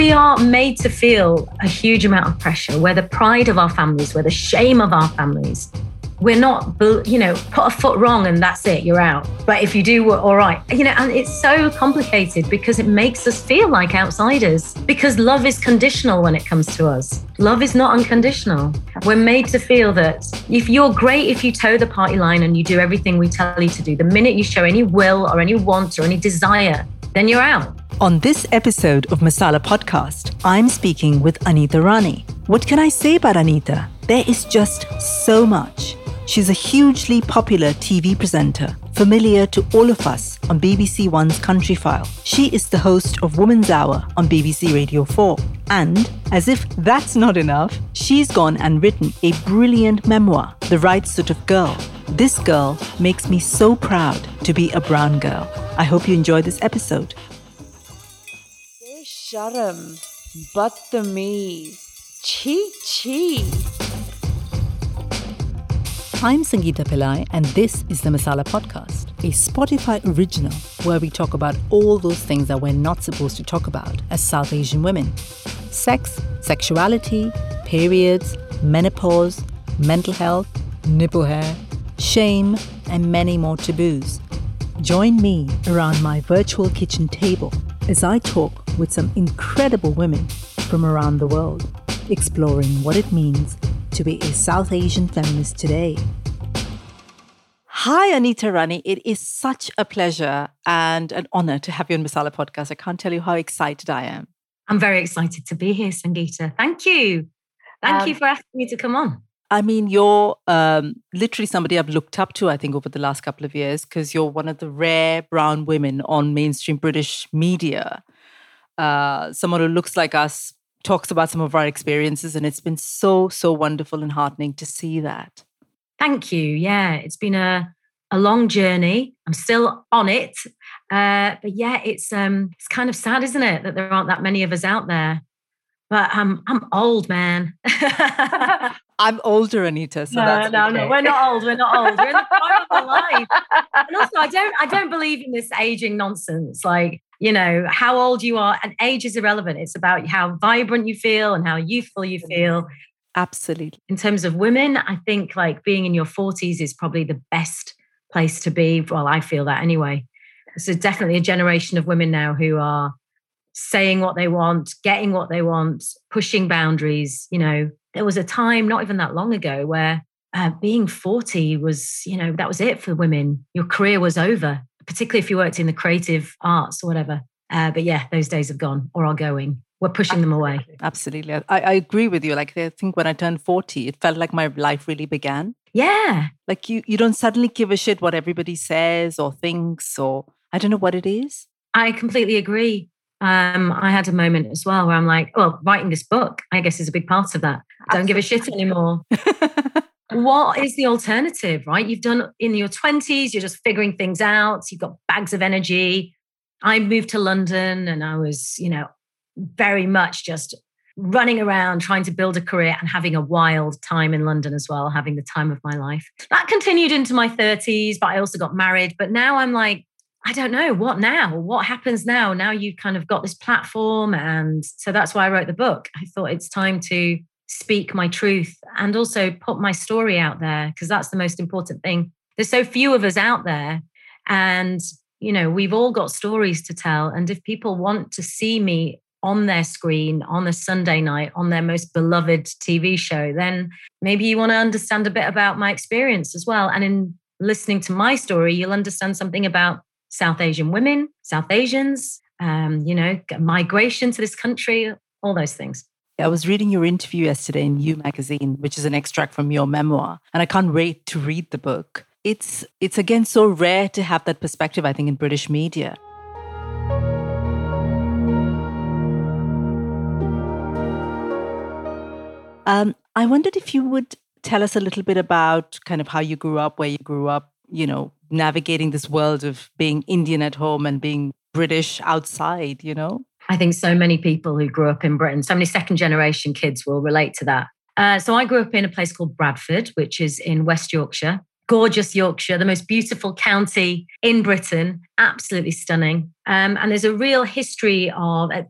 we are made to feel a huge amount of pressure. We're the pride of our families, we're the shame of our families. We're not, you know, put a foot wrong and that's it, you're out. But if you do, we're all right. You know, and it's so complicated because it makes us feel like outsiders because love is conditional when it comes to us. Love is not unconditional. We're made to feel that if you're great, if you toe the party line and you do everything we tell you to do, the minute you show any will or any want or any desire, then you're out. On this episode of Masala Podcast, I'm speaking with Anita Rani. What can I say about Anita? There is just so much. She's a hugely popular TV presenter, familiar to all of us on BBC One's Countryfile. She is the host of Woman's Hour on BBC Radio 4. And, as if that's not enough, she's gone and written a brilliant memoir, The Right Sort of Girl. This girl makes me so proud to be a brown girl. I hope you enjoy this episode. Sharam, Badtameez, Chi Chi. I'm Sangeeta Pillai, and this is the Masala Podcast, a Spotify original where we talk about all those things that we're not supposed to talk about as South Asian women sex, sexuality, periods, menopause, mental health, nipple hair, shame, and many more taboos. Join me around my virtual kitchen table as I talk with some incredible women from around the world, exploring what it means to be a South Asian feminist today. Hi, Anita Rani. It is such a pleasure and an honor to have you on Masala Podcast. I can't tell you how excited I am. I'm very excited to be here, Sangeeta. Thank you. Thank um, you for asking me to come on. I mean, you're um, literally somebody I've looked up to, I think, over the last couple of years, because you're one of the rare brown women on mainstream British media. Uh, someone who looks like us talks about some of our experiences, and it's been so, so wonderful and heartening to see that. Thank you. Yeah, it's been a a long journey. I'm still on it, uh, but yeah, it's um, it's kind of sad, isn't it, that there aren't that many of us out there. But I'm I'm old, man. I'm older, Anita. So no, no, okay. no. We're not old. We're not old. We're in the prime of our life. And also, I don't, I don't believe in this aging nonsense. Like, you know, how old you are, and age is irrelevant. It's about how vibrant you feel and how youthful you feel. Absolutely. In terms of women, I think like being in your 40s is probably the best place to be. Well, I feel that anyway. So definitely a generation of women now who are saying what they want, getting what they want, pushing boundaries, you know, there was a time not even that long ago where uh, being 40 was, you know, that was it for women. Your career was over, particularly if you worked in the creative arts or whatever. Uh, but yeah, those days have gone or are going. We're pushing Absolutely. them away. Absolutely. I, I agree with you. Like, I think when I turned 40, it felt like my life really began. Yeah. Like, you, you don't suddenly give a shit what everybody says or thinks, or I don't know what it is. I completely agree um, I had a moment as well where I'm like, well, writing this book, I guess, is a big part of that. Absolutely. Don't give a shit anymore. what is the alternative, right? You've done in your 20s, you're just figuring things out, you've got bags of energy. I moved to London and I was, you know, very much just running around trying to build a career and having a wild time in London as well, having the time of my life. That continued into my 30s, but I also got married. But now I'm like, I don't know what now. What happens now? Now you've kind of got this platform. And so that's why I wrote the book. I thought it's time to speak my truth and also put my story out there because that's the most important thing. There's so few of us out there. And, you know, we've all got stories to tell. And if people want to see me on their screen on a Sunday night on their most beloved TV show, then maybe you want to understand a bit about my experience as well. And in listening to my story, you'll understand something about South Asian women, South Asians, um, you know, migration to this country, all those things. I was reading your interview yesterday in You magazine, which is an extract from your memoir, and I can't wait to read the book. It's it's again so rare to have that perspective, I think, in British media. Um, I wondered if you would tell us a little bit about kind of how you grew up, where you grew up, you know, navigating this world of being Indian at home and being British outside, you know? I think so many people who grew up in Britain, so many second generation kids will relate to that. Uh, so I grew up in a place called Bradford, which is in West Yorkshire. gorgeous Yorkshire, the most beautiful county in Britain, absolutely stunning. Um, and there's a real history of uh,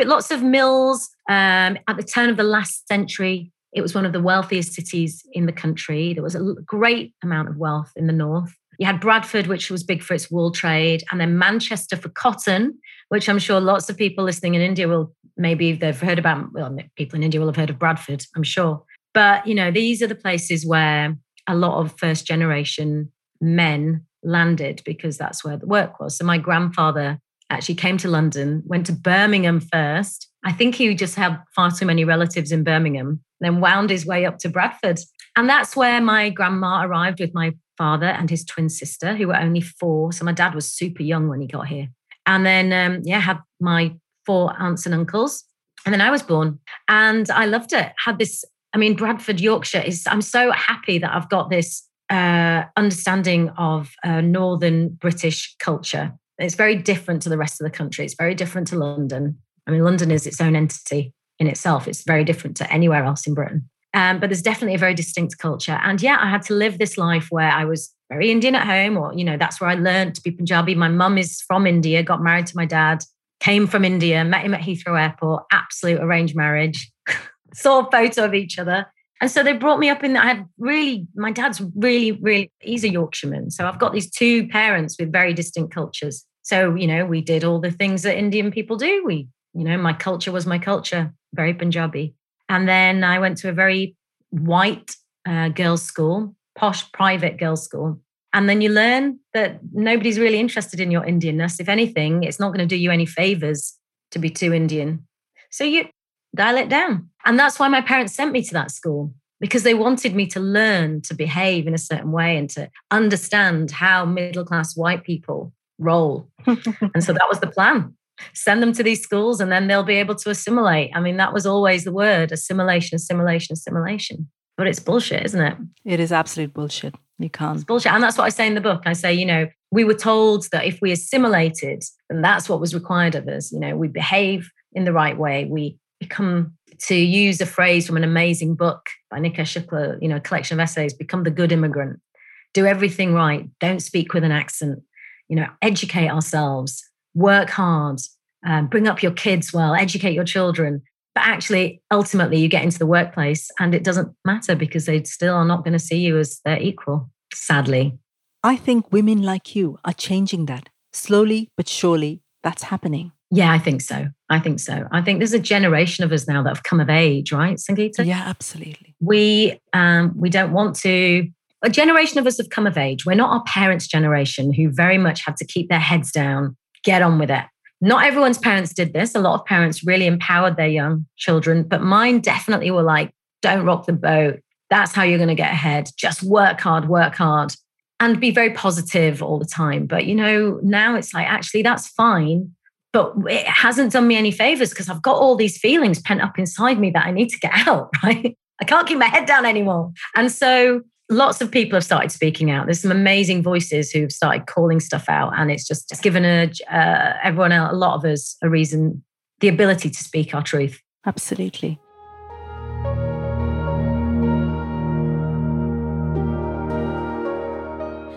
lots of mills. Um, at the turn of the last century, it was one of the wealthiest cities in the country. There was a great amount of wealth in the north. You had Bradford, which was big for its wool trade, and then Manchester for cotton, which I'm sure lots of people listening in India will maybe they've heard about. Well, people in India will have heard of Bradford, I'm sure. But you know, these are the places where a lot of first generation men landed because that's where the work was. So my grandfather actually came to London, went to Birmingham first. I think he just had far too many relatives in Birmingham, then wound his way up to Bradford. And that's where my grandma arrived with my father and his twin sister, who were only four. So my dad was super young when he got here. And then, um, yeah, had my four aunts and uncles. And then I was born and I loved it. Had this I mean, Bradford, Yorkshire is, I'm so happy that I've got this uh, understanding of uh, Northern British culture. It's very different to the rest of the country. It's very different to London. I mean, London is its own entity in itself. It's very different to anywhere else in Britain. Um, but there's definitely a very distinct culture. And yeah, I had to live this life where I was very Indian at home, or, you know, that's where I learned to be Punjabi. My mum is from India, got married to my dad, came from India, met him at Heathrow Airport, absolute arranged marriage. saw a photo of each other. And so they brought me up in, that. I had really, my dad's really, really, he's a Yorkshireman. So I've got these two parents with very distinct cultures. So, you know, we did all the things that Indian people do. We, you know, my culture was my culture, very Punjabi. And then I went to a very white uh, girls' school, posh private girls' school. And then you learn that nobody's really interested in your Indianness. If anything, it's not going to do you any favors to be too Indian. So you dial it down. And that's why my parents sent me to that school because they wanted me to learn to behave in a certain way and to understand how middle class white people roll. and so that was the plan. Send them to these schools and then they'll be able to assimilate. I mean, that was always the word assimilation, assimilation, assimilation. But it's bullshit, isn't it? It is absolute bullshit. You can't. It's bullshit. And that's what I say in the book. I say, you know, we were told that if we assimilated, then that's what was required of us. You know, we behave in the right way, we become to use a phrase from an amazing book by Nikesh Shukla, you know, a collection of essays, become the good immigrant, do everything right, don't speak with an accent, you know, educate ourselves, work hard, um, bring up your kids well, educate your children. But actually, ultimately, you get into the workplace and it doesn't matter because they still are not going to see you as their equal, sadly. I think women like you are changing that. Slowly but surely, that's happening. Yeah, I think so. I think so. I think there's a generation of us now that have come of age, right, Sangeeta? Yeah, absolutely. We um, we don't want to. A generation of us have come of age. We're not our parents' generation who very much had to keep their heads down, get on with it. Not everyone's parents did this. A lot of parents really empowered their young children, but mine definitely were like, "Don't rock the boat. That's how you're going to get ahead. Just work hard, work hard." And be very positive all the time. But you know, now it's like, actually, that's fine but it hasn't done me any favors because I've got all these feelings pent up inside me that I need to get out, right? I can't keep my head down anymore. And so lots of people have started speaking out. There's some amazing voices who've started calling stuff out, and it's just it's given a, uh, everyone, a lot of us, a reason, the ability to speak our truth. Absolutely.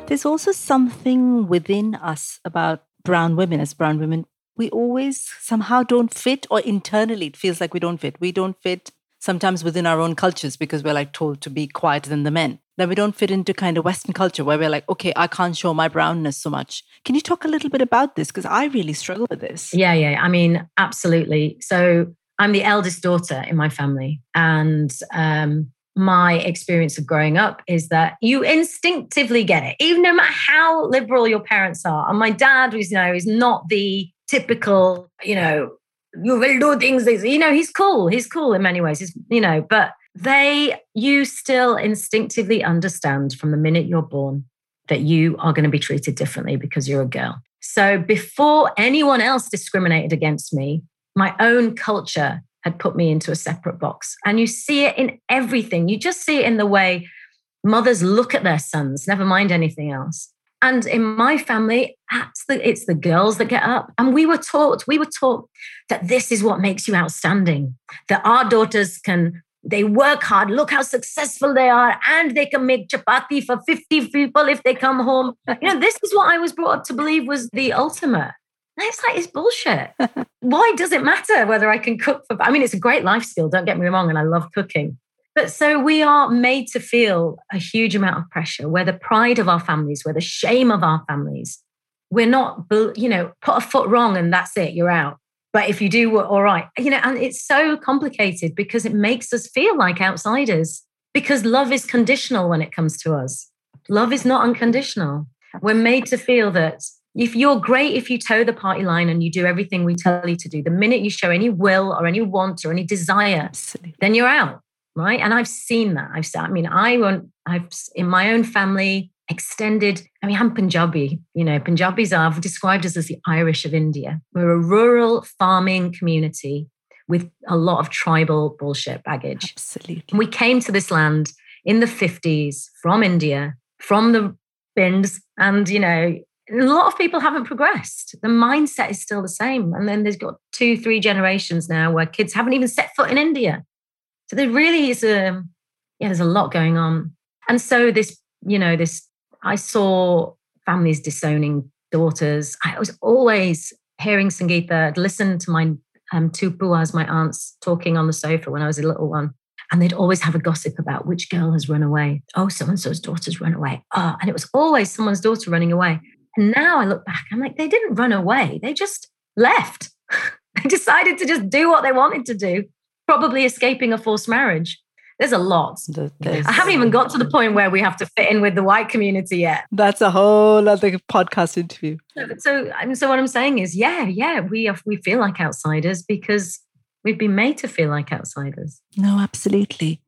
There's also something within us about brown women as brown women we always somehow don't fit, or internally it feels like we don't fit. We don't fit sometimes within our own cultures because we're like told to be quieter than the men. Then we don't fit into kind of Western culture where we're like, okay, I can't show my brownness so much. Can you talk a little bit about this? Because I really struggle with this. Yeah, yeah. I mean, absolutely. So I'm the eldest daughter in my family. And um, my experience of growing up is that you instinctively get it, even no matter how liberal your parents are. And my dad was, you know, is not the typical, you know, you will do things. You know, he's cool. He's cool in many ways. He's, you know, but they, you still instinctively understand from the minute you're born that you are going to be treated differently because you're a girl. So before anyone else discriminated against me, my own culture had put me into a separate box. And you see it in everything. You just see it in the way mothers look at their sons, never mind anything else. And in my family, it's the, girls that get up. And we were taught, we were taught that this is what makes you outstanding, that our daughters can they work hard. Look how successful they are. And they can make chapati for 50 people if they come home. You know, this is what I was brought up to believe was the ultimate. And it's like, it's bullshit. Why does it matter whether I can cook for, I mean, it's a great life skill, don't get me wrong, and I love cooking. But so we are made to feel a huge amount of pressure where the pride of our families, where the shame of our families, we're not, you know, put a foot wrong and that's it, you're out. But if you do, we're all right. You know, and it's so complicated because it makes us feel like outsiders because love is conditional when it comes to us. Love is not unconditional. We're made to feel that if you're great if you toe the party line and you do everything we tell you to do, the minute you show any will or any want or any desire, Absolutely. then you're out, right? And I've seen that. I've said, I mean, I won't. I've in my own family extended. I mean, I'm Punjabi. You know, Punjabis are described as, as the Irish of India. We're a rural farming community with a lot of tribal bullshit baggage. Absolutely. And we came to this land in the 50s from India, from the bins, and you know, a lot of people haven't progressed. The mindset is still the same. And then there's got two, three generations now where kids haven't even set foot in India. So there really is a, yeah, there's a lot going on. And so this, you know, this, I saw families disowning daughters. I was always hearing Sangeeta, I'd listen to my um, two puas, my aunts, talking on the sofa when I was a little one. And they'd always have a gossip about which girl has run away. Oh, so and so's daughter's run away. Oh, and it was always someone's daughter running away. And now I look back, I'm like, they didn't run away. They just left. they decided to just do what they wanted to do, probably escaping a forced marriage. There's a lot. There's, I haven't even got to the point where we have to fit in with the white community yet. That's a whole other podcast interview. So, so, so what I'm saying is, yeah, yeah, we are, we feel like outsiders because we've been made to feel like outsiders. No, absolutely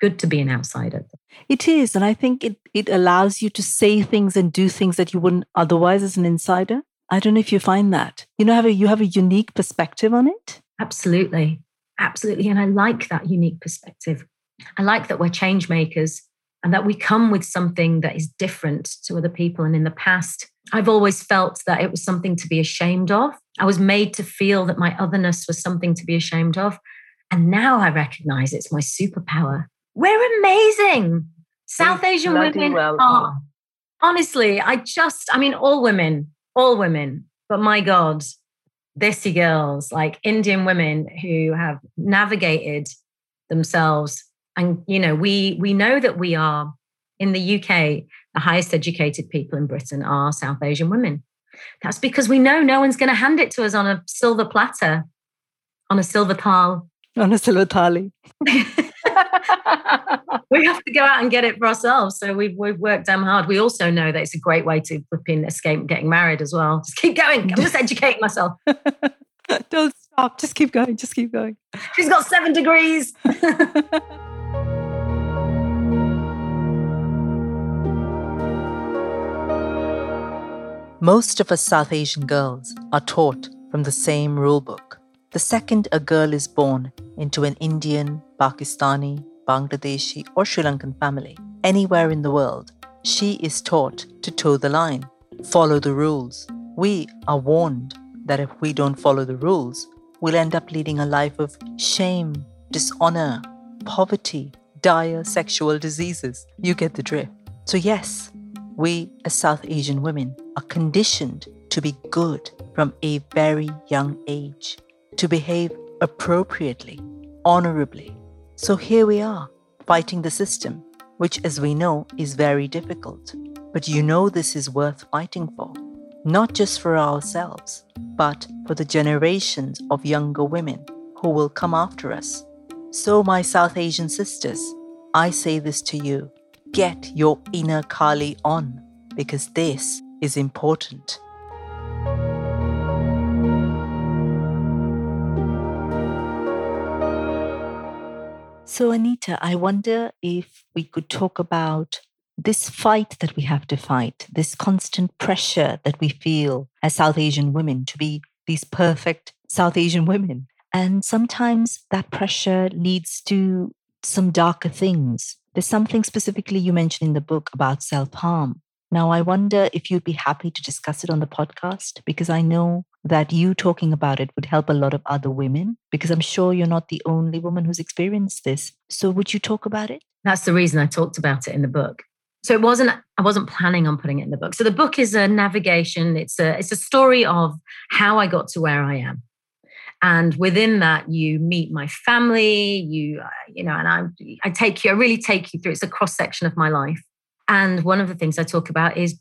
good to be an outsider. It is. And I think it, it allows you to say things and do things that you wouldn't otherwise as an insider. I don't know if you find that. You know, have a, you have a unique perspective on it. Absolutely. Absolutely. And I like that unique perspective. I like that we're change makers and that we come with something that is different to other people. And in the past, I've always felt that it was something to be ashamed of. I was made to feel that my otherness was something to be ashamed of. And now I recognize it's my superpower. We're amazing. South Asian women well. are honestly, I just, I mean, all women, all women, but my God, Desi girls, like Indian women who have navigated themselves. And, you know, we we know that we are in the UK, the highest educated people in Britain are South Asian women. That's because we know no one's going to hand it to us on a silver platter, on a silver thal. On a silver thali. we have to go out and get it for ourselves. So we've we've worked damn hard. We also know that it's a great way to flip in escape getting married as well. Just keep going. I'm just educating myself. Don't stop. Just keep going. Just keep going. She's got seven degrees. Most of us South Asian girls are taught from the same rule book. The second a girl is born into an Indian, Pakistani, Bangladeshi, or Sri Lankan family, anywhere in the world, she is taught to toe the line, follow the rules. We are warned that if we don't follow the rules, we'll end up leading a life of shame, dishonor, poverty, dire sexual diseases. You get the drift. So, yes, we as South Asian women are conditioned to be good from a very young age, to behave appropriately, honorably, so here we are, fighting the system, which, as we know, is very difficult. But you know this is worth fighting for, not just for ourselves, but for the generations of younger women who will come after us. So, my South Asian sisters, I say this to you get your inner Kali on, because this is important. So, Anita, I wonder if we could talk about this fight that we have to fight, this constant pressure that we feel as South Asian women to be these perfect South Asian women. And sometimes that pressure leads to some darker things. There's something specifically you mentioned in the book about self harm. Now, I wonder if you'd be happy to discuss it on the podcast because I know that you talking about it would help a lot of other women? Because I'm sure you're not the only woman who's experienced this. So would you talk about it? That's the reason I talked about it in the book. So it wasn't I wasn't planning on putting it in the book. So the book is a navigation, it's a it's a story of how I got to where I am. And within that you meet my family, you uh, you know, and I I take you I really take you through it's a cross section of my life. And one of the things I talk about is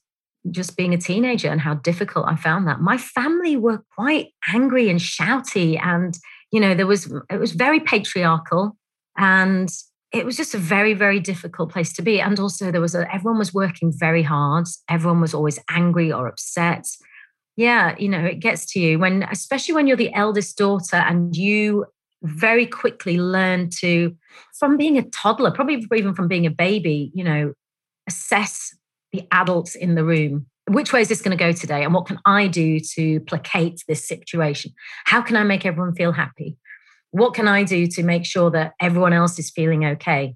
just being a teenager and how difficult I found that. My family were quite angry and shouty and you know there was it was very patriarchal and it was just a very very difficult place to be and also there was a, everyone was working very hard everyone was always angry or upset yeah you know it gets to you when especially when you're the eldest daughter and you very quickly learn to from being a toddler probably even from being a baby you know assess the adults in the room which way is this going to go today and what can i do to placate this situation how can i make everyone feel happy what can I do to make sure that everyone else is feeling okay?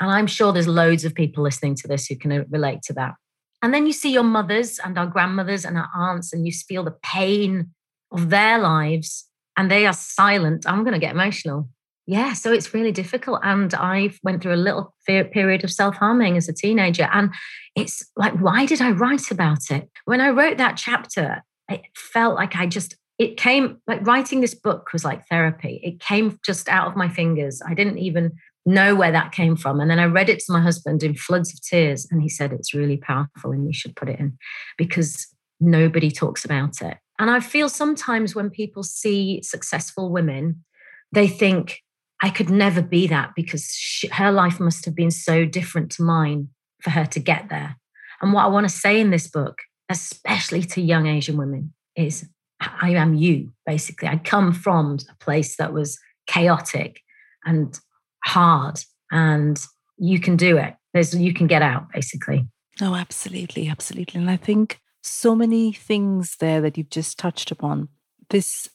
And I'm sure there's loads of people listening to this who can uh, relate to that. And then you see your mothers and our grandmothers and our aunts, and you feel the pain of their lives, and they are silent. I'm going to get emotional. Yeah, so it's really difficult. And I went through a little period of self harming as a teenager. And it's like, why did I write about it? When I wrote that chapter, it felt like I just it came like writing this book was like therapy. It came just out of my fingers. I didn't even know where that came from. And then I read it to my husband in floods of tears, and he said, It's really powerful and you should put it in because nobody talks about it. And I feel sometimes when people see successful women, they think, I could never be that because she, her life must have been so different to mine for her to get there. And what I want to say in this book, especially to young Asian women, is I am you, basically. I come from a place that was chaotic and hard, and you can do it. There's you can get out, basically. Oh, absolutely, absolutely. And I think so many things there that you've just touched upon. This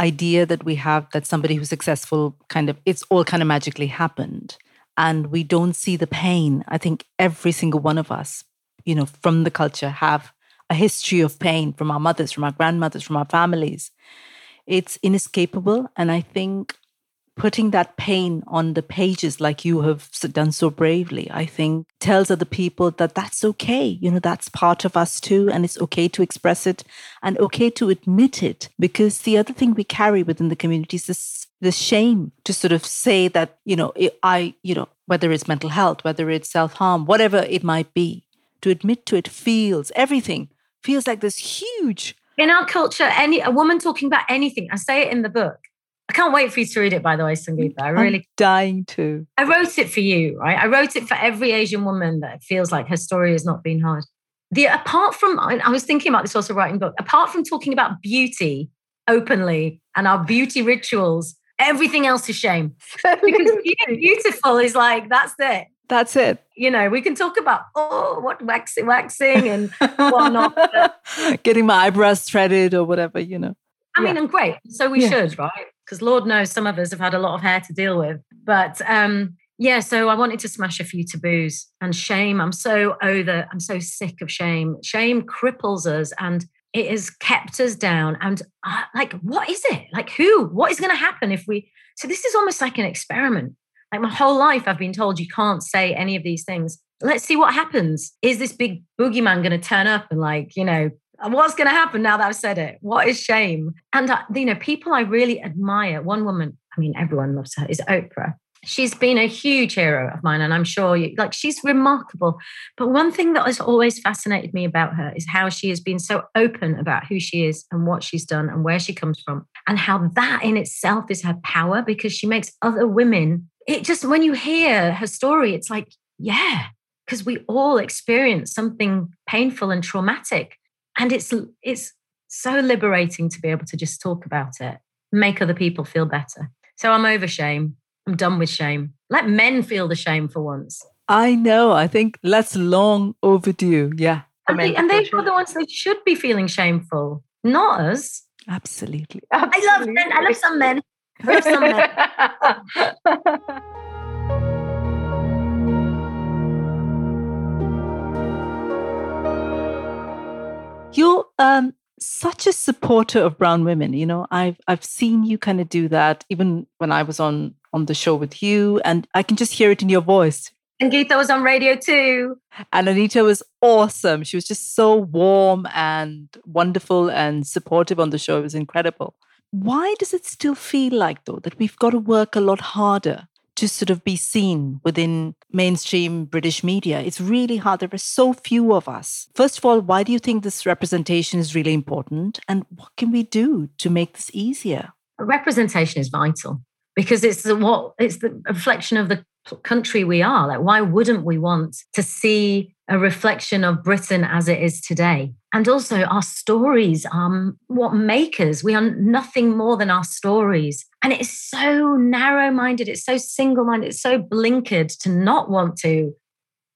idea that we have that somebody who's successful kind of it's all kind of magically happened and we don't see the pain i think every single one of us you know from the culture have a history of pain from our mothers, from our grandmothers, from our families. It's inescapable. And I think putting that pain on the pages like you have done so bravely i think tells other people that that's okay you know that's part of us too and it's okay to express it and okay to admit it because the other thing we carry within the community is this the shame to sort of say that you know i you know whether it's mental health whether it's self-harm whatever it might be to admit to it feels everything feels like this huge. In our culture, any a woman talking about anything, I say it in the book. I can't wait for you to read it, by the way, Sangeeta. I really I'm dying to. I wrote it for you, right? I wrote it for every Asian woman that feels like her story has not been hard. The apart from I was thinking about this also writing book, apart from talking about beauty openly and our beauty rituals, everything else is shame. because beautiful is like that's it. That's it. You know, we can talk about oh, what waxing, waxing, and whatnot. Getting my eyebrows threaded or whatever, you know. I yeah. mean, and great. So we yeah. should, right? Because Lord knows some of us have had a lot of hair to deal with. But um, yeah, so I wanted to smash a few taboos and shame. I'm so over. I'm so sick of shame. Shame cripples us and it has kept us down. And uh, like, what is it? Like, who? What is going to happen if we? So this is almost like an experiment. Like my whole life, I've been told you can't say any of these things. Let's see what happens. Is this big boogeyman going to turn up and, like, you know, what's going to happen now that I've said it? What is shame? And, uh, you know, people I really admire, one woman, I mean, everyone loves her, is Oprah. She's been a huge hero of mine, and I'm sure you like she's remarkable. But one thing that has always fascinated me about her is how she has been so open about who she is and what she's done and where she comes from, and how that in itself is her power because she makes other women it just when you hear her story, it's like, yeah, because we all experience something painful and traumatic. And it's it's so liberating to be able to just talk about it, make other people feel better. So I'm over shame. I'm done with shame. Let men feel the shame for once. I know. I think that's long overdue. Yeah. And, they, and they're the ones that should be feeling shameful, not us. Absolutely. Absolutely. I love men. I love some men. You're um, such a supporter of brown women. You know, I've I've seen you kind of do that even when I was on on the show with you, and I can just hear it in your voice. And Geeta was on radio too. And Anita was awesome. She was just so warm and wonderful and supportive on the show. It was incredible. Why does it still feel like, though, that we've got to work a lot harder to sort of be seen within mainstream British media? It's really hard. There are so few of us. First of all, why do you think this representation is really important? And what can we do to make this easier? Representation is vital because it's the what it's the reflection of the country we are. Like, why wouldn't we want to see a reflection of Britain as it is today? And also, our stories are what make us. We are nothing more than our stories. And it is so narrow minded, it's so single minded, it's so blinkered to not want to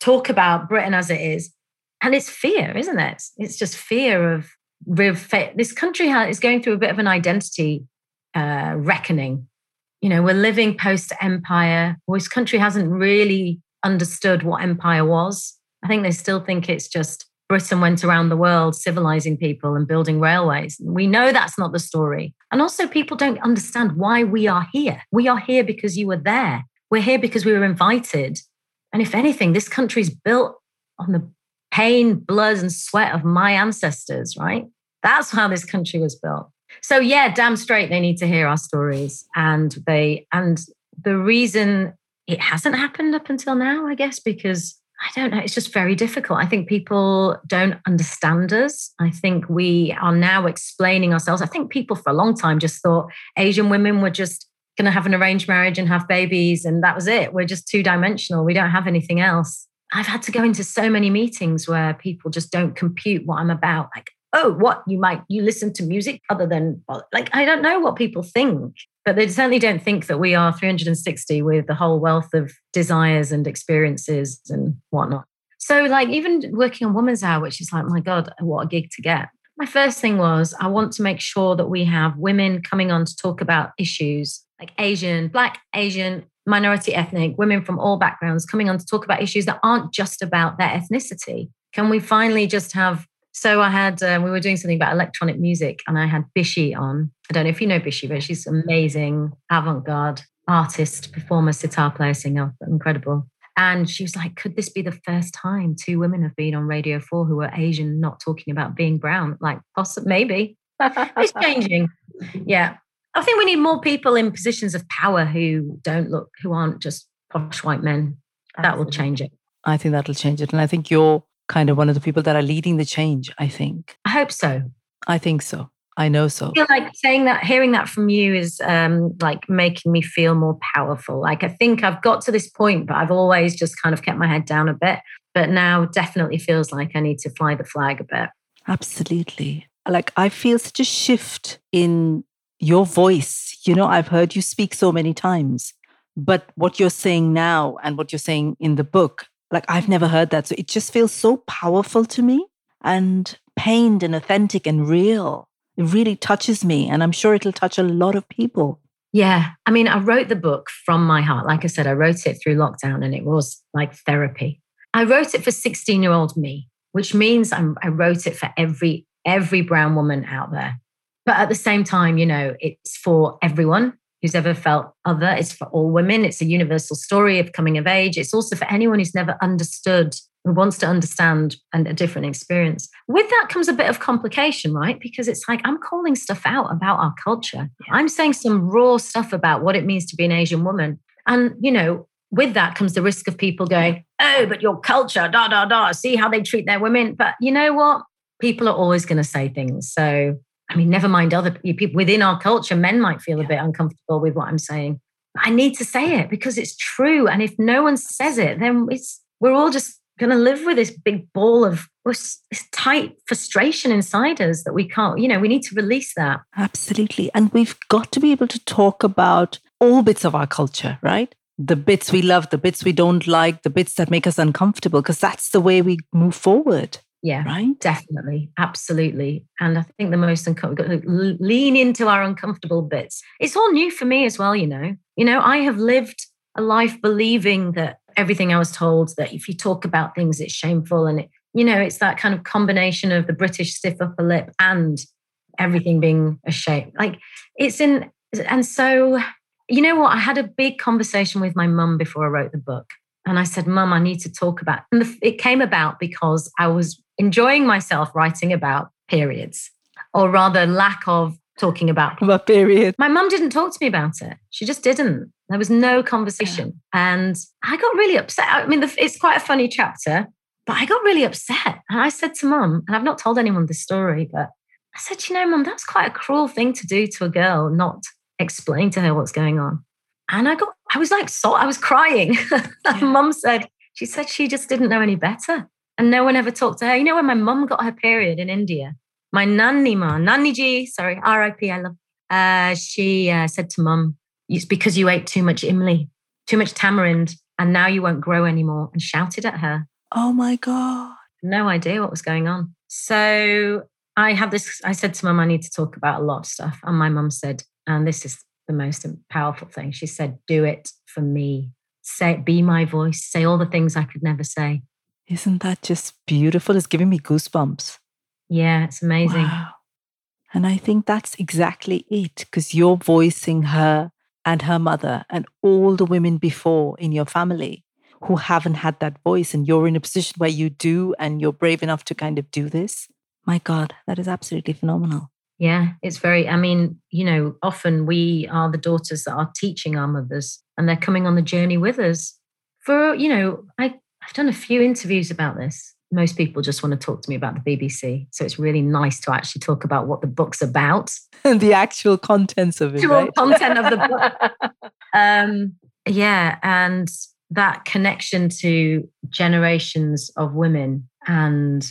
talk about Britain as it is. And it's fear, isn't it? It's just fear of this country is going through a bit of an identity uh, reckoning you know, we're living post empire. This country hasn't really understood what empire was. I think they still think it's just Britain went around the world civilizing people and building railways. We know that's not the story. And also, people don't understand why we are here. We are here because you were there. We're here because we were invited. And if anything, this country's built on the pain, blood, and sweat of my ancestors, right? That's how this country was built. So yeah, damn straight they need to hear our stories. And they and the reason it hasn't happened up until now, I guess, because I don't know, it's just very difficult. I think people don't understand us. I think we are now explaining ourselves. I think people for a long time just thought Asian women were just going to have an arranged marriage and have babies and that was it. We're just two dimensional. We don't have anything else. I've had to go into so many meetings where people just don't compute what I'm about. Like, oh, what you might you listen to music other than like I don't know what people think, but they certainly don't think that we are 360 with the whole wealth of desires and experiences and whatnot. So, like even working on Woman's Hour, which is like, my God, what a gig to get. My first thing was I want to make sure that we have women coming on to talk about issues like Asian, Black, Asian, minority ethnic, women from all backgrounds coming on to talk about issues that aren't just about their ethnicity. Can we finally just have so I had, um, we were doing something about electronic music and I had Bishi on. I don't know if you know Bishi, but she's amazing avant garde artist, performer, sitar player, singer, incredible. And she was like, could this be the first time two women have been on Radio 4 who are Asian, not talking about being brown? Like, possibly, maybe. it's changing. Yeah. I think we need more people in positions of power who don't look, who aren't just posh white men. Absolutely. That will change it. I think that'll change it. And I think you're kind of one of the people that are leading the change, I think. I hope so. I think so. I know so. I feel like saying that, hearing that from you is um, like making me feel more powerful. Like I think I've got to this point, but I've always just kind of kept my head down a bit. But now definitely feels like I need to fly the flag a bit. Absolutely. Like I feel such a shift in your voice. You know, I've heard you speak so many times, but what you're saying now and what you're saying in the book like I've never heard that. So it just feels so powerful to me and pained and authentic and real. It really touches me. And I'm sure it'll touch a lot of people. Yeah. I mean, I wrote the book from my heart. Like I said, I wrote it through lockdown and it was like therapy. I wrote it for 16 year old me, which means I'm, I wrote it for every every brown woman out there. But at the same time, you know, it's for everyone who's ever felt other. It's for all women. It's a universal story of coming of age. It's also for anyone who's never understood, who wants to understand and a different experience. With that comes a bit of complication, right? Because it's like I'm calling stuff out about our culture. I'm saying some raw stuff about what it means to be an Asian woman. And, you know, with that comes the risk of people going, oh, but your culture, da, da, da, see how they treat their women. But you know what? People are always going to say things. So I mean, never mind other people within our culture, men might feel a bit uncomfortable with what I'm saying. I need to say it because it's true. And if no one says it, then it's we're all just going to live with this big ball of this tight frustration inside us that we can't, you know, we need to release that. Absolutely. And we've got to be able to talk about all bits of our culture, right? The bits we love, the bits we don't like, the bits that make us uncomfortable, because that's the way we move forward. Yeah, right. Definitely, absolutely. And I think the most uncomfortable, lean into our uncomfortable bits. It's all new for me as well. You know, you know, I have lived a life believing that everything I was told that if you talk about things, it's shameful, and it, you know, it's that kind of combination of the British stiff upper lip and everything being a shape. Like it's in, and so, you know what? I had a big conversation with my mum before I wrote the book. And I said, Mum, I need to talk about. And the, it came about because I was enjoying myself writing about periods, or rather, lack of talking about about period. My mum didn't talk to me about it. She just didn't. There was no conversation, yeah. and I got really upset. I mean, the, it's quite a funny chapter, but I got really upset, and I said to mum, and I've not told anyone this story, but I said, you know, mum, that's quite a cruel thing to do to a girl, not explain to her what's going on. And I got, I was like, so I was crying. Yeah. mum said, she said she just didn't know any better. And no one ever talked to her. You know, when my mum got her period in India, my nanny ma, nanny ji, sorry, R.I.P. I love. Uh, she uh, said to mum, "It's because you ate too much imli, too much tamarind, and now you won't grow anymore." And shouted at her. Oh my god! No idea what was going on. So I had this. I said to mum, "I need to talk about a lot of stuff," and my mum said, and this is the most powerful thing. She said, "Do it for me. Say, be my voice. Say all the things I could never say." Isn't that just beautiful? It's giving me goosebumps. Yeah, it's amazing. Wow. And I think that's exactly it because you're voicing her and her mother and all the women before in your family who haven't had that voice. And you're in a position where you do and you're brave enough to kind of do this. My God, that is absolutely phenomenal. Yeah, it's very, I mean, you know, often we are the daughters that are teaching our mothers and they're coming on the journey with us. For, you know, I, I've done a few interviews about this most people just want to talk to me about the BBC. So it's really nice to actually talk about what the book's about. the actual contents of it. The actual right? content of the book. um, yeah. And that connection to generations of women and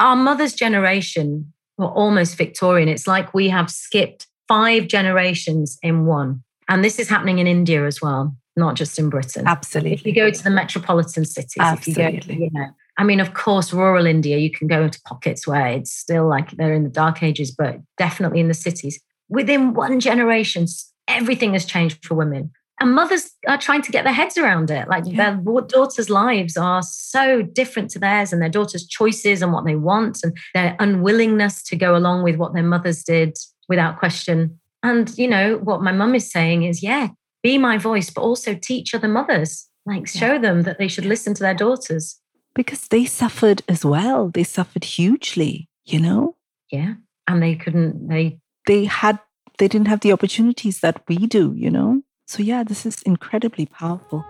our mother's generation were almost Victorian. It's like we have skipped five generations in one. And this is happening in India as well, not just in Britain. Absolutely. If you go to the metropolitan cities, Absolutely. if you go, you know, I mean, of course, rural India, you can go into pockets where it's still like they're in the dark ages, but definitely in the cities. Within one generation, everything has changed for women. And mothers are trying to get their heads around it. Like yeah. their daughters' lives are so different to theirs, and their daughters' choices and what they want, and their unwillingness to go along with what their mothers did without question. And, you know, what my mum is saying is, yeah, be my voice, but also teach other mothers, like show them that they should listen to their daughters because they suffered as well. They suffered hugely, you know? Yeah. And they couldn't, they, they had, they didn't have the opportunities that we do, you know? So, yeah, this is incredibly powerful.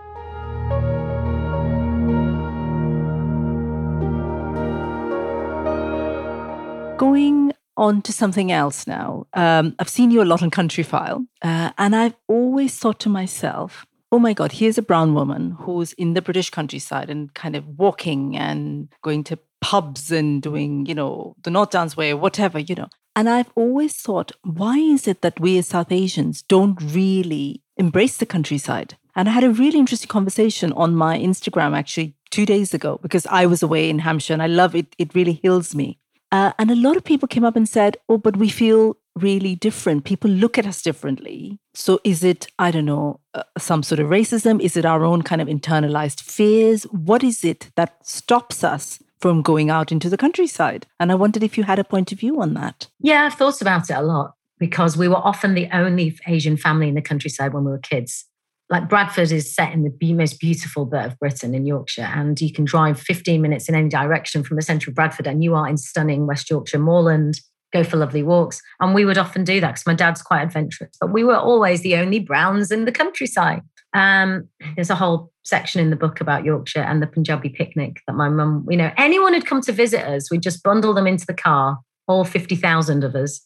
Going on to something else now. Um, I've seen you a lot on Countryfile, uh, and I've always thought to myself, oh my God, here's a brown woman who's in the British countryside and kind of walking and going to pubs and doing, you know, the North Downs Way, whatever, you know. And I've always thought, why is it that we as South Asians don't really embrace the countryside? And I had a really interesting conversation on my Instagram actually two days ago because I was away in Hampshire and I love it. It really heals me. Uh, and a lot of people came up and said, oh, but we feel really different. People look at us differently. So, is it, I don't know, uh, some sort of racism? Is it our own kind of internalized fears? What is it that stops us from going out into the countryside? And I wondered if you had a point of view on that. Yeah, I've thought about it a lot because we were often the only Asian family in the countryside when we were kids. Like Bradford is set in the most beautiful bit of Britain in Yorkshire, and you can drive 15 minutes in any direction from the centre of Bradford, and you are in stunning West Yorkshire moorland go for lovely walks. And we would often do that because my dad's quite adventurous, but we were always the only Browns in the countryside. Um, there's a whole section in the book about Yorkshire and the Punjabi picnic that my mum, you know, anyone who'd come to visit us, we'd just bundle them into the car, all 50,000 of us.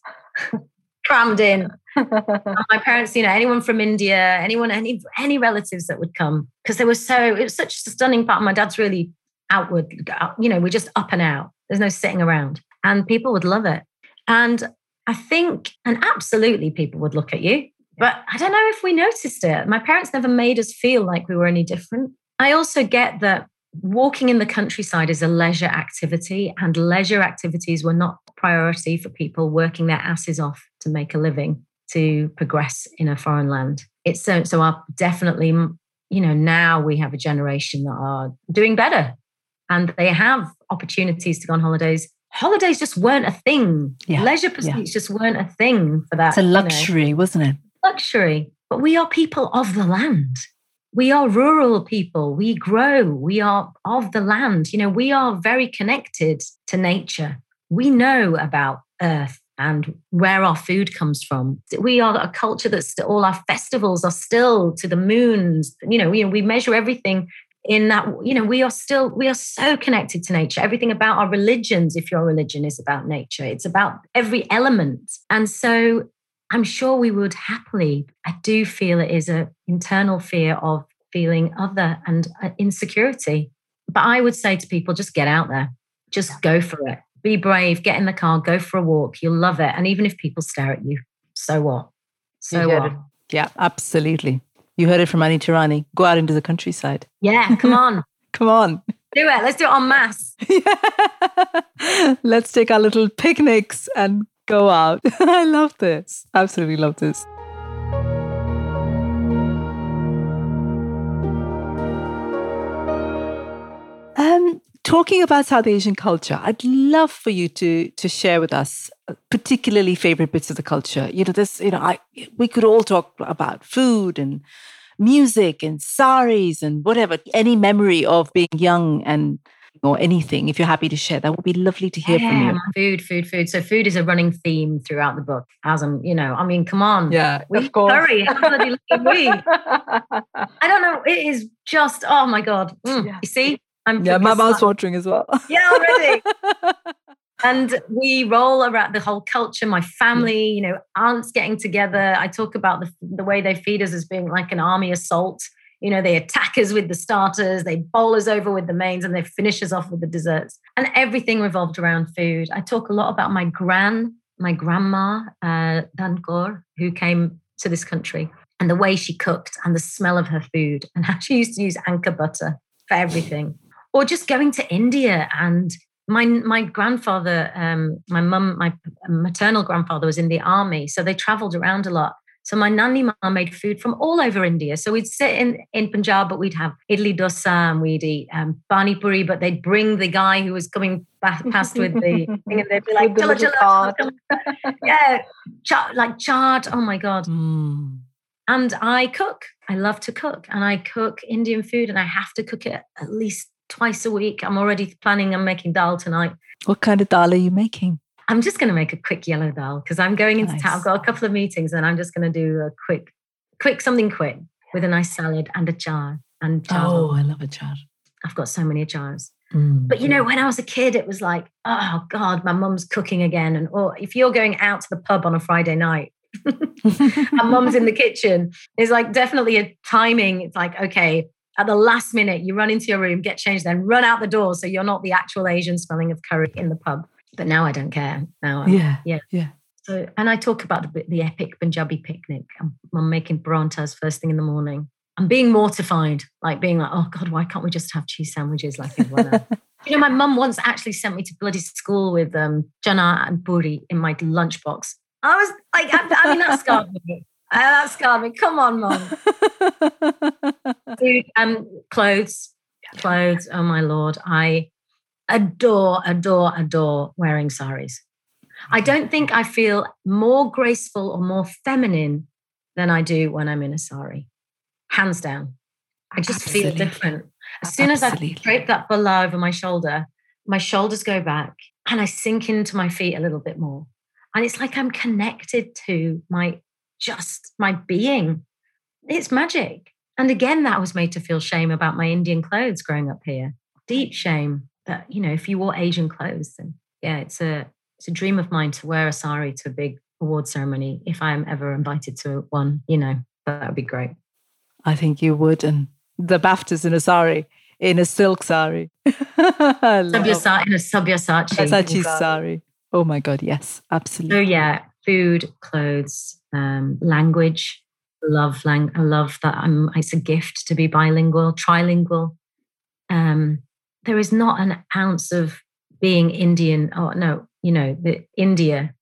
crammed in. My parents, you know, anyone from India, anyone, any any relatives that would come, because they were so. It was such a stunning part. My dad's really outward. You know, we're just up and out. There's no sitting around, and people would love it. And I think, and absolutely people would look at you, but I don't know if we noticed it. My parents never made us feel like we were any different. I also get that walking in the countryside is a leisure activity, and leisure activities were not priority for people working their asses off to make a living to progress in a foreign land. It's so so our definitely you know now we have a generation that are doing better and they have opportunities to go on holidays holidays just weren't a thing. Yeah, Leisure yeah. pursuits just weren't a thing for that. It's a you know, luxury, wasn't it? luxury. But we are people of the land. We are rural people. We grow. We are of the land. You know, we are very connected to nature. We know about earth and where our food comes from. We are a culture that's still, all our festivals are still to the moons. You know, we, we measure everything in that you know we are still we are so connected to nature. Everything about our religions if your religion is about nature it's about every element. And so i'm sure we would happily i do feel it is a internal fear of feeling other and uh, insecurity. But i would say to people just get out there. Just go for it be brave get in the car go for a walk you'll love it and even if people stare at you so what so what it. Yeah, absolutely. You heard it from Anita Rani. Go out into the countryside. yeah come on Come on. do it let's do it en masse Let's take our little picnics and go out. I love this. Absolutely love this. Um, talking about South Asian culture, I'd love for you to to share with us uh, particularly favorite bits of the culture. You know, this, you know, I we could all talk about food and music and saris and whatever. Any memory of being young and or anything, if you're happy to share, that would be lovely to hear from you. Food, food, food. So food is a running theme throughout the book. As I'm, you know, I mean, come on. Yeah. We Of course. curry. How bloody lucky we? I don't know. It is just, oh my God. Mm. Yeah. You see? I'm Yeah, my mouth's watering as well. Yeah, already. and we roll around the whole culture, my family, you know, aunts getting together. I talk about the, the way they feed us as being like an army assault. You know, they attack us with the starters, they bowl us over with the mains, and they finish us off with the desserts. And everything revolved around food. I talk a lot about my gran, my grandma, uh, Dankor, who came to this country, and the way she cooked and the smell of her food, and how she used to use anchor butter for everything. Or just going to India and my my grandfather, um, my mum, my maternal grandfather was in the army, so they travelled around a lot. So my nanny ma made food from all over India. So we'd sit in in Punjab, but we'd have idli dosa and we'd eat um, pani puri. But they'd bring the guy who was coming back past with the thing, and they'd be like, With the "Chalo, little chalo, cart." chalo." yeah, cha- like chaat. Oh my god! Mm. And I cook. I love to cook, and I cook Indian food, and I have to cook it at least twice a week. I'm already planning on making dal tonight. What kind of dal are you making? I'm just going to make a quick yellow dal because I'm going into town. I've got a couple of meetings, and I'm just going to do a quick, quick something quick with a nice salad and a jar and jar. Oh, I love a char. I've got so many jars. Mm. But you know, when I was a kid, it was like, oh God, my mum's cooking again. And or if you're going out to the pub on a Friday night, and mum's in the kitchen, it's like definitely a timing. It's like, okay, at the last minute, you run into your room, get changed, then run out the door. So you're not the actual Asian smelling of curry in the pub. But now I don't care. Now, I'm- yeah. yeah. Yeah. so, and I talk about the, the epic Punjabi picnic. I'm, I'm making parantas first thing in the morning. I'm being mortified, like being like, oh God, why can't we just have cheese sandwiches like everyone else? You know, my mum once actually sent me to bloody school with um, jana and Buri in my lunchbox. I was like, I, I mean, that scarred me. Uh, that scarred me. Come on, mom. Food, um, clothes, clothes. Oh my lord, I adore, adore, adore wearing saris. I don't think I feel more graceful or more feminine than I do when I'm in a sari. Hands down. I just feel different. As soon as I drape that bala over my shoulder, my shoulders go back and I sink into my feet a little bit more. And it's like I'm connected to my just my being. It's magic. And again, that was made to feel shame about my Indian clothes growing up here. Deep shame that, you know, if you wore Asian clothes, then yeah, it's a it's a dream of mine to wear a sari to a big award ceremony. If I am ever invited to one, you know, that would be great. I think you would. And the BAFTAs in a sari, in a silk sari. I love in a Sabyasachi. Versace sari. Oh my God, yes, So absolutely. yeah, food, clothes, um, language. Love lang. I love that. I'm. It's a gift to be bilingual, trilingual. Um, there is not an ounce of being Indian. Oh no, you know the India.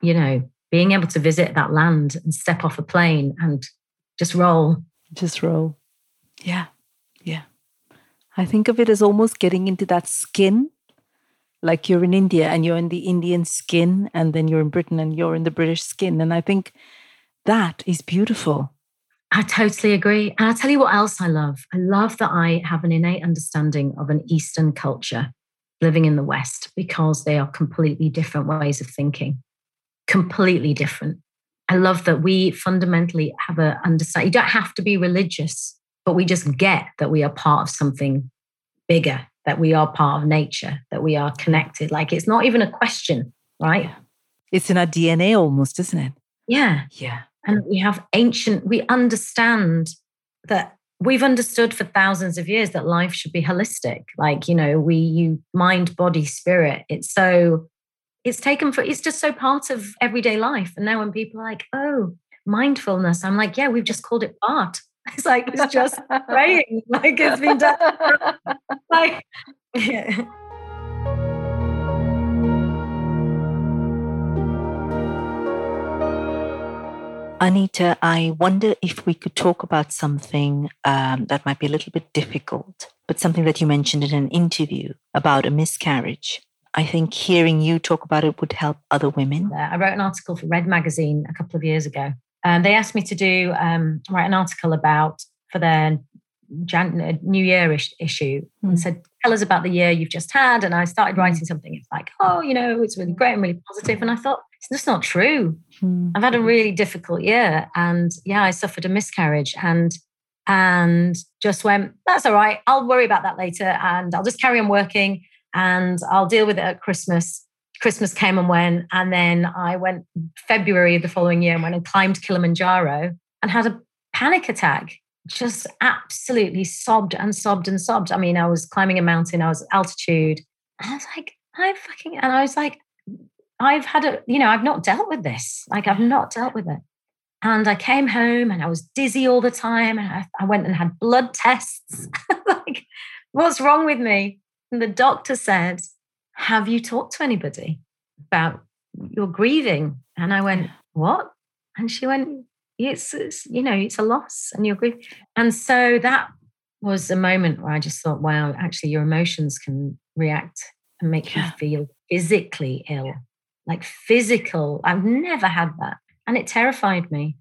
You know, being able to visit that land and step off a plane and just roll. Just roll. Yeah, yeah. I think of it as almost getting into that skin, like you're in India and you're in the Indian skin, and then you're in Britain and you're in the British skin. And I think that is beautiful. I totally agree. And I'll tell you what else I love. I love that I have an innate understanding of an Eastern culture living in the West because they are completely different ways of thinking, completely different. I love that we fundamentally have a understand. You don't have to be religious, but we just get that we are part of something bigger, that we are part of nature, that we are connected. Like it's not even a question, right? It's in our DNA almost, isn't it? Yeah. Yeah. And we have ancient, we understand that we've understood for thousands of years that life should be holistic. Like, you know, we, you mind, body, spirit. It's so, it's taken for, it's just so part of everyday life. And now when people are like, oh, mindfulness, I'm like, yeah, we've just called it art. It's like, it's just praying. Like it's been done. like, yeah. Anita, I wonder if we could talk about something um, that might be a little bit difficult, but something that you mentioned in an interview about a miscarriage. I think hearing you talk about it would help other women. I wrote an article for Red Magazine a couple of years ago. And they asked me to do um, write an article about for their Jan- uh, New Year issue mm. and hmm. said, "Tell us about the year you've just had." And I started writing something. It's like, "Oh, you know, it's really great and really positive." And I thought, it's just not true. Mm. I've had a really difficult year. And yeah, I suffered a miscarriage and and just went, that's all right. I'll worry about that later. And I'll just carry on working and I'll deal with it at Christmas. Christmas came and went. And then I went February of the following year and went and climbed Kilimanjaro and had a panic attack. Just absolutely sobbed and sobbed and sobbed. I mean, I was climbing a mountain, I was altitude. And I was like, I fucking, and I was like, I've had a, you know, I've not dealt with this. Like I've not dealt with it. And I came home and I was dizzy all the time. And I, I went and had blood tests. like, what's wrong with me? And the doctor said, Have you talked to anybody about your grieving? And I went, What? And she went, it's, it's you know, it's a loss and you're grieving. And so that was a moment where I just thought, wow, actually, your emotions can react and make yeah. you feel physically ill like physical. I've never had that. And it terrified me.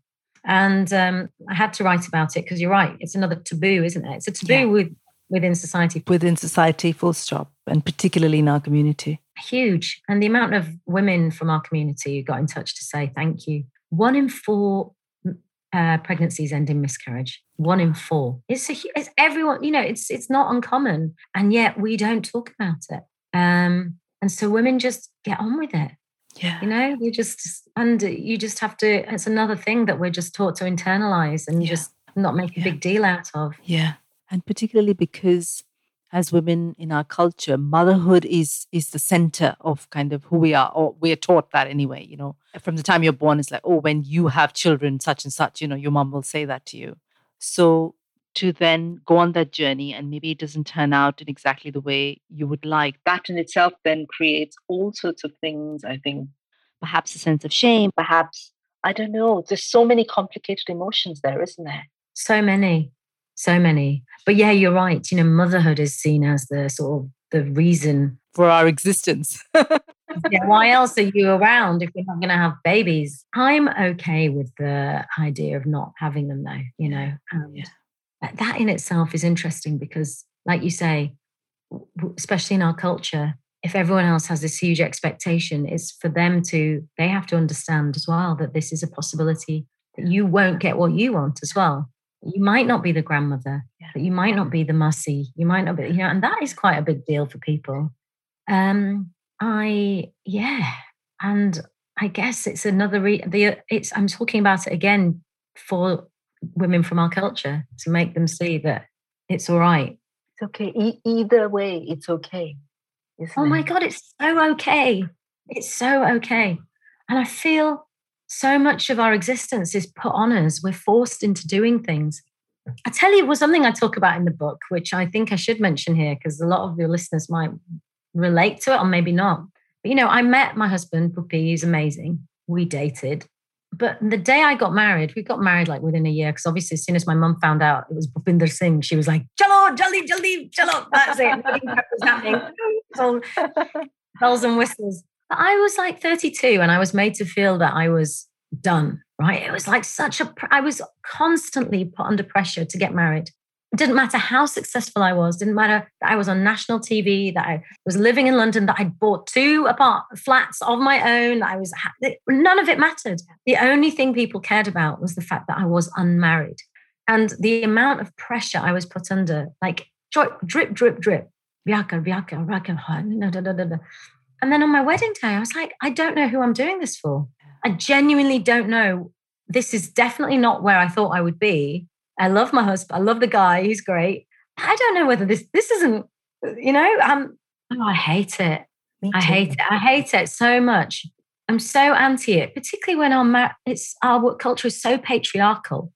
And um, I had to write about it because you're right. It's another taboo, isn't it? It's a taboo yeah. with, within society. Within society, full stop, and particularly in our community. Huge. And the amount of women from our community who got in touch to say thank you. One in four uh, pregnancies end in miscarriage. One in four. It's a, it's everyone. You know, it's it's not uncommon, and yet we don't talk about it. Um, and so women just get on with it. Yeah. You know, you just, and you just have to, it's another thing that we're just taught to internalize and yeah. just not make a yeah. big deal out of. Yeah. And particularly because as women in our culture, motherhood is is the center of kind of who we are, or we're taught that anyway. You know, from the time you're born, it's like, oh, when you have children, such and such, you know, your mom will say that to you. So to then go on that journey and maybe it doesn't turn out in exactly the way you would like. That in itself then creates all sorts of things, I think. Perhaps a sense of shame, perhaps, I don't know. There's so many complicated emotions there, isn't there? So many, so many. But yeah, you're right. You know, motherhood is seen as the sort of the reason for our existence. yeah, why else are you around if you're not going to have babies? I'm okay with the idea of not having them, though. You know, and yeah that in itself is interesting because, like you say, especially in our culture, if everyone else has this huge expectation, it's for them to, they have to understand as well that this is a possibility that you won't get what you want as well. You might not be the grandmother, yeah. but you might not be the mussy. You might not be, you know, and that is quite a big deal for people. Um, I, yeah. And I guess it's another, re- the, it's, I'm talking about it again for women from our culture to make them see that it's all right. It's okay. E- either way, it's okay. oh my God, it's so okay. It's so okay. And I feel so much of our existence is put on us. We're forced into doing things. I tell you, it was something I talk about in the book, which I think I should mention here because a lot of your listeners might relate to it or maybe not. But you know, I met my husband, Puppy, he's amazing. We dated but the day I got married, we got married like within a year because obviously as soon as my mum found out it was Bhupinder Singh, she was like, "Chalo, jaldi, jaldi, chalo." That's it. Nothing was happening. Bells and whistles. But I was like 32 and I was made to feel that I was done, right? It was like such a, I was constantly put under pressure to get married. It didn't matter how successful I was, didn't matter that I was on national TV, that I was living in London, that I'd bought two apart flats of my own. I was, none of it mattered. The only thing people cared about was the fact that I was unmarried. And the amount of pressure I was put under, like drip, drip, drip, drip. And then on my wedding day, I was like, I don't know who I'm doing this for. I genuinely don't know. This is definitely not where I thought I would be. I love my husband. I love the guy. He's great. I don't know whether this this isn't, you know, um, oh, I hate it. I hate it. I hate it so much. I'm so anti it, particularly when our it's our culture is so patriarchal.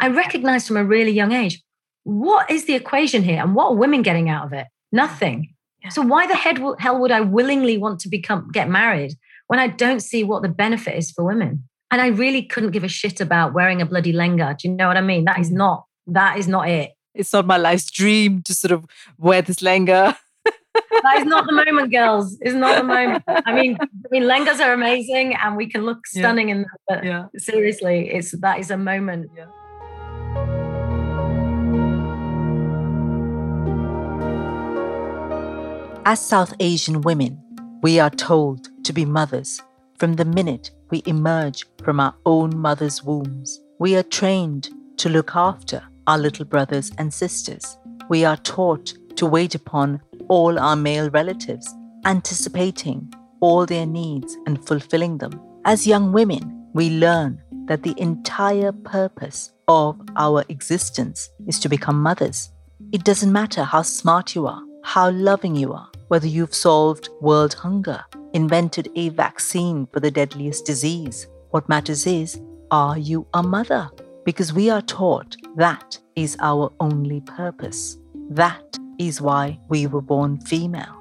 I recognized from a really young age what is the equation here and what are women getting out of it? Nothing. So why the hell would I willingly want to become get married when I don't see what the benefit is for women? And I really couldn't give a shit about wearing a bloody lenga. Do you know what I mean? That is mm. not that is not it. It's not my life's dream to sort of wear this lenga. that is not the moment, girls. It's not the moment. I mean, I mean, lengas are amazing, and we can look stunning yeah. in them. But yeah. seriously, it's that is a moment. Yeah. As South Asian women, we are told to be mothers from the minute we emerge from our own mother's wombs. We are trained to look after our little brothers and sisters. We are taught to wait upon all our male relatives, anticipating all their needs and fulfilling them. As young women, we learn that the entire purpose of our existence is to become mothers. It doesn't matter how smart you are, how loving you are, whether you've solved world hunger, invented a vaccine for the deadliest disease. What matters is, are you a mother? Because we are taught that is our only purpose. That is why we were born female.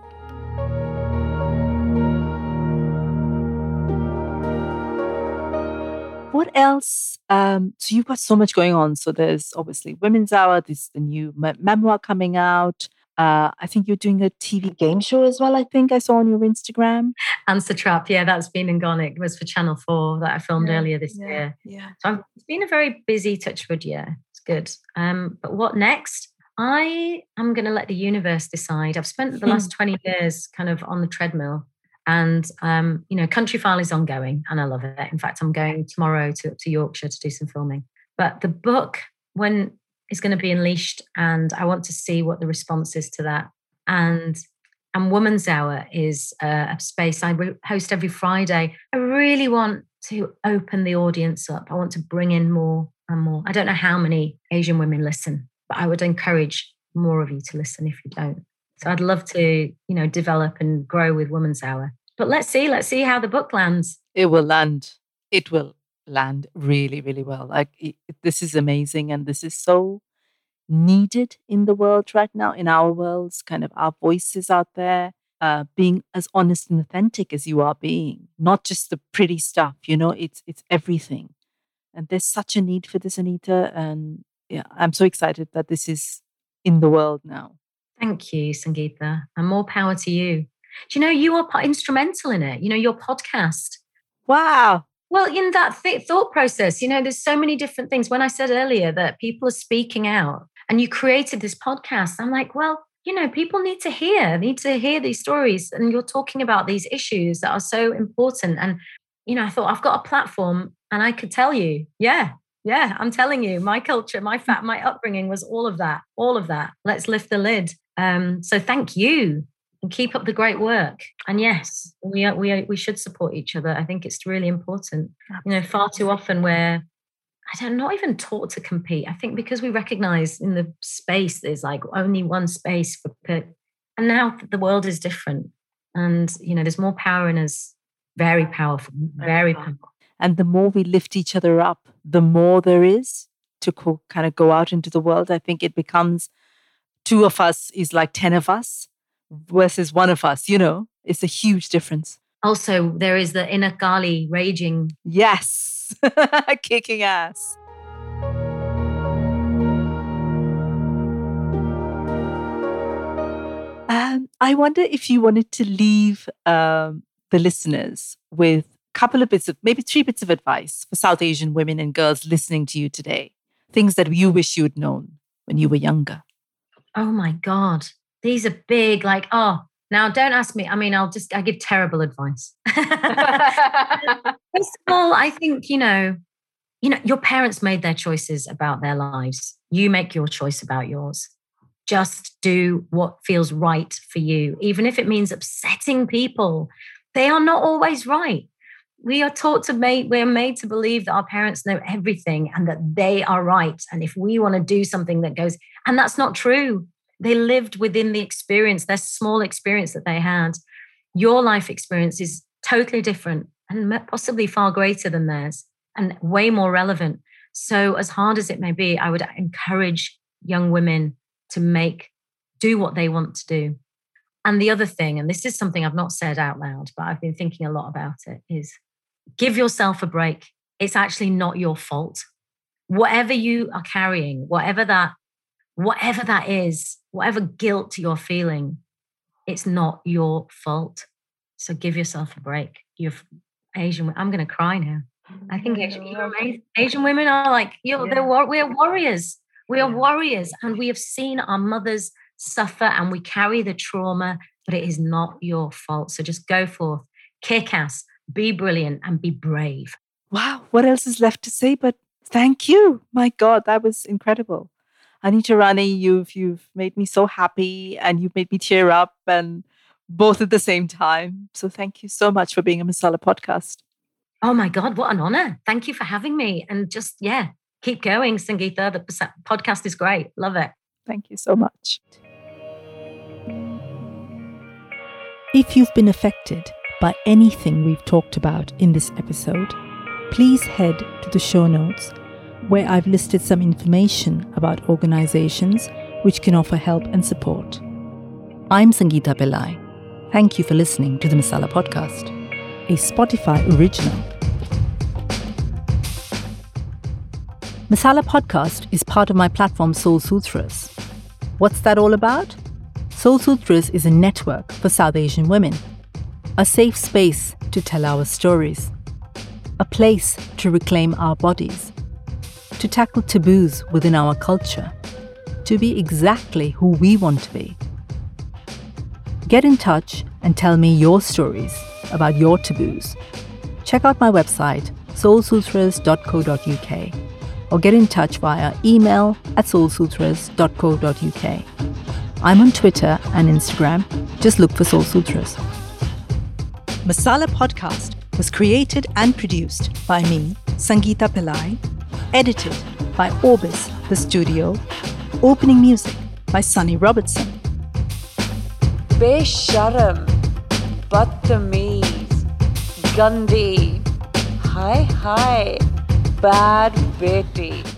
What else? Um, so you've got so much going on. So there's obviously Women's Hour. There's the new memoir coming out. Uh, I think you're doing a TV game show as well. I think I saw on your Instagram. Answer Trap, yeah, that's been in Gonic. It was for Channel Four that I filmed yeah, earlier this yeah, year. Yeah, so I've, it's been a very busy Touchwood year. It's good. Um, but what next? I am going to let the universe decide. I've spent the last twenty years kind of on the treadmill, and um, you know, Countryfile is ongoing, and I love it. In fact, I'm going tomorrow to to Yorkshire to do some filming. But the book, when is going to be unleashed and i want to see what the response is to that. And and woman's hour is a, space i host every friday. I really want to open the audience up. I want to bring in more and more. I don't know how many asian women listen but i would encourage more of you to listen if you don't. So i'd love to you know develop and grow with woman's hour. But let's see let's see how the book lands. It will land. It will land really, really well. Like it, this is amazing, and this is so needed in the world right now. In our worlds, kind of our voices out there, uh, being as honest and authentic as you are being, not just the pretty stuff. You know, it's it's everything, and there's such a need for this, Anita. And yeah, I'm so excited that this is in the world now. Thank you, Sangeeta, and more power to you. Do you know you are instrumental in it? You know your podcast. Wow. Well, in that th- thought process, you know, there's so many different things. When I said earlier that people are speaking out and you created this podcast, I'm like, well, you know, people need to hear, need to hear these stories. And you're talking about these issues that are so important. And, you know, I thought I've got a platform and I could tell you, yeah, yeah, I'm telling you, my culture, my fat, my upbringing was all of that, all of that. Let's lift the lid. Um, so thank you and keep up the great work. And yes, we are, we are, we should support each other. I think it's really important. You know, far too often we're I don't not even taught to compete. I think because we recognize in the space there's like only one space for and now the world is different. And you know, there's more power in us, very powerful, very powerful. And the more we lift each other up, the more there is to co- kind of go out into the world. I think it becomes two of us is like 10 of us versus one of us, you know, it's a huge difference. Also, there is the inner Kali raging. Yes, kicking ass. Um, I wonder if you wanted to leave um, the listeners with a couple of bits of, maybe three bits of advice for South Asian women and girls listening to you today. Things that you wish you had known when you were younger. Oh my God. These are big, like, oh, now don't ask me. I mean, I'll just, I give terrible advice. First of all, I think, you know, you know, your parents made their choices about their lives. You make your choice about yours. Just do what feels right for you, even if it means upsetting people. They are not always right. We are taught to make, we're made to believe that our parents know everything and that they are right. And if we want to do something that goes, and that's not true, they lived within the experience, their small experience that they had. Your life experience is totally different and possibly far greater than theirs and way more relevant. So, as hard as it may be, I would encourage young women to make, do what they want to do. And the other thing, and this is something I've not said out loud, but I've been thinking a lot about it, is give yourself a break. It's actually not your fault. Whatever you are carrying, whatever that, whatever that is, whatever guilt you're feeling, it's not your fault. So give yourself a break. You're Asian. I'm going to cry now. I think Asian, Asian women are like you. Yeah. They're we are warriors. We are warriors, and we have seen our mothers suffer, and we carry the trauma. But it is not your fault. So just go forth, kick ass, be brilliant, and be brave. Wow, what else is left to say? But thank you. My God, that was incredible. Anita Rani, you've you've made me so happy, and you've made me tear up, and both at the same time. So thank you so much for being a Masala podcast. Oh my God, what an honor. Thank you for having me. And just, yeah, keep going, Sangeeta. The podcast is great. Love it. Thank you so much. If you've been affected by anything we've talked about in this episode, please head to the show notes where I've listed some information about organizations which can offer help and support. I'm Sangeeta Pillai. Thank you for listening to the Masala Podcast, a Spotify original Masala Podcast is part of my platform Soul Sutras. What's that all about? Soul Sutras is a network for South Asian women, a safe space to tell our stories, a place to reclaim our bodies, to tackle taboos within our culture, to be exactly who we want to be. Get in touch and tell me your stories about your taboos. Check out my website, soulsutras.co.uk or get in touch via email at soulsutras.co.uk. I'm on Twitter and Instagram. Just look for Soul Sutras. Masala Podcast was created and produced by me, Sangeeta Pillai, edited by Orbis, the studio, opening music by Sonny Robertson. Besharam, Badtameez, Gandhi, Hi Hi. bad Betty.